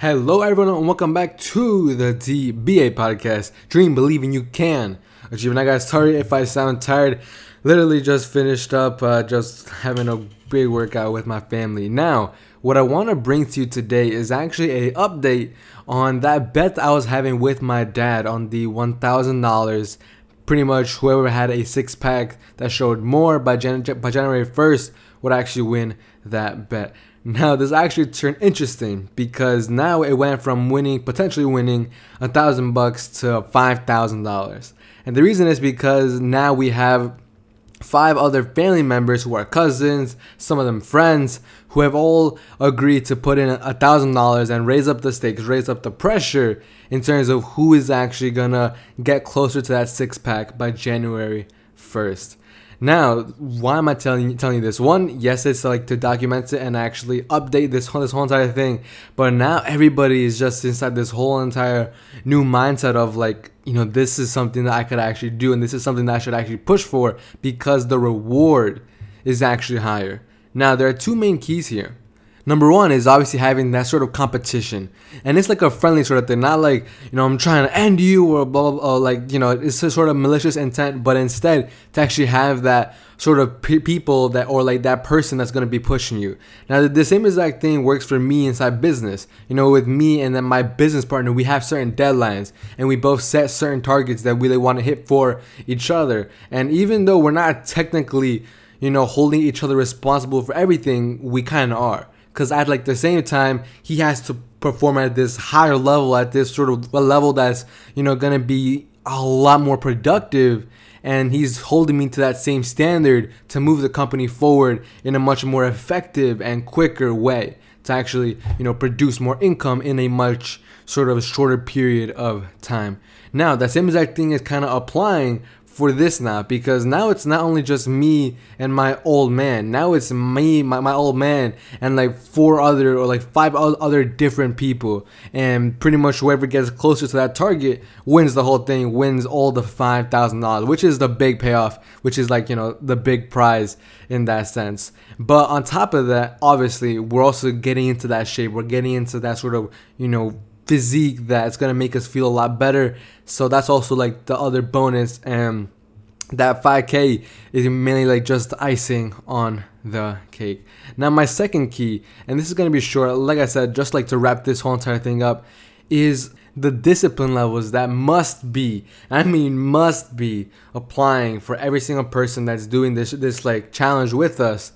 Hello, everyone, and welcome back to the DBA podcast. Dream, believing you can achieve. And I guys, sorry if I sound tired. Literally just finished up, uh, just having a big workout with my family. Now, what I want to bring to you today is actually a update on that bet I was having with my dad on the one thousand dollars. Pretty much, whoever had a six pack that showed more by, Jan- by January first would actually win that bet. Now this actually turned interesting because now it went from winning, potentially winning a thousand bucks to five thousand dollars. And the reason is because now we have five other family members who are cousins, some of them friends, who have all agreed to put in a thousand dollars and raise up the stakes, raise up the pressure in terms of who is actually gonna get closer to that six pack by January 1st. Now, why am I telling you, telling you this? One, yes, it's like to document it and actually update this whole, this whole entire thing. But now everybody is just inside this whole entire new mindset of like, you know, this is something that I could actually do and this is something that I should actually push for because the reward is actually higher. Now, there are two main keys here. Number one is obviously having that sort of competition, and it's like a friendly sort of thing, not like you know I'm trying to end you or blah blah, blah like you know it's a sort of malicious intent, but instead to actually have that sort of pe- people that or like that person that's going to be pushing you. Now the same exact thing works for me inside business. You know, with me and then my business partner, we have certain deadlines and we both set certain targets that we really want to hit for each other. And even though we're not technically you know holding each other responsible for everything, we kind of are because at like the same time he has to perform at this higher level at this sort of a level that's you know gonna be a lot more productive. And he's holding me to that same standard to move the company forward in a much more effective and quicker way to actually you know produce more income in a much sort of shorter period of time. Now that same exact thing is kind of applying for this now because now it's not only just me and my old man. Now it's me, my, my old man, and like four other or like five other different people. And pretty much whoever gets closer to that target wins the whole thing, wins all the $5,000, which is the big payoff, which is like, you know, the big prize in that sense. But on top of that, obviously, we're also getting into that shape. We're getting into that sort of, you know, physique that's gonna make us feel a lot better. So that's also like the other bonus and that 5k is mainly like just icing on the cake. Now my second key, and this is gonna be short, like I said, just like to wrap this whole entire thing up, is the discipline levels that must be, I mean must be applying for every single person that's doing this this like challenge with us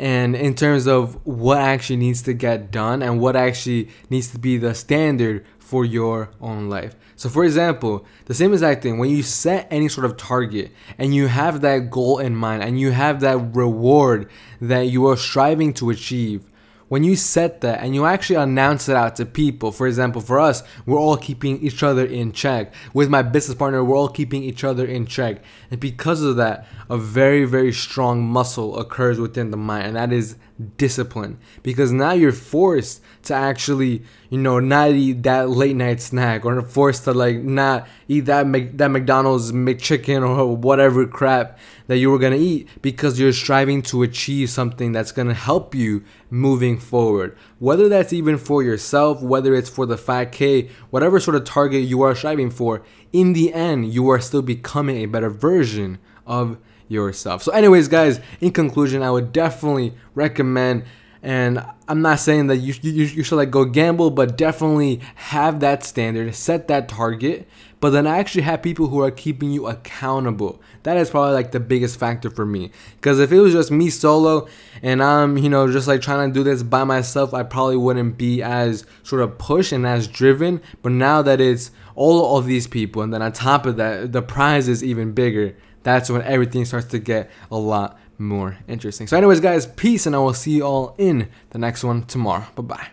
and in terms of what actually needs to get done and what actually needs to be the standard for your own life. So, for example, the same exact thing when you set any sort of target and you have that goal in mind and you have that reward that you are striving to achieve, when you set that and you actually announce it out to people, for example, for us, we're all keeping each other in check. With my business partner, we're all keeping each other in check. And because of that, a very, very strong muscle occurs within the mind, and that is discipline. Because now you're forced to actually, you know, not eat that late night snack or forced to like not eat that Mac- that McDonald's McChicken or whatever crap that you were gonna eat because you're striving to achieve something that's gonna help you moving forward. Whether that's even for yourself, whether it's for the 5K, whatever sort of target you are striving for, in the end, you are still becoming a better version of yourself. So, anyways, guys, in conclusion, I would definitely recommend. And I'm not saying that you, you, you should like go gamble, but definitely have that standard, set that target, but then I actually have people who are keeping you accountable. That is probably like the biggest factor for me. Because if it was just me solo and I'm, you know, just like trying to do this by myself, I probably wouldn't be as sort of pushed and as driven. But now that it's all of these people, and then on top of that, the prize is even bigger that's when everything starts to get a lot more interesting. So, anyways, guys, peace, and I will see you all in the next one tomorrow. Bye bye.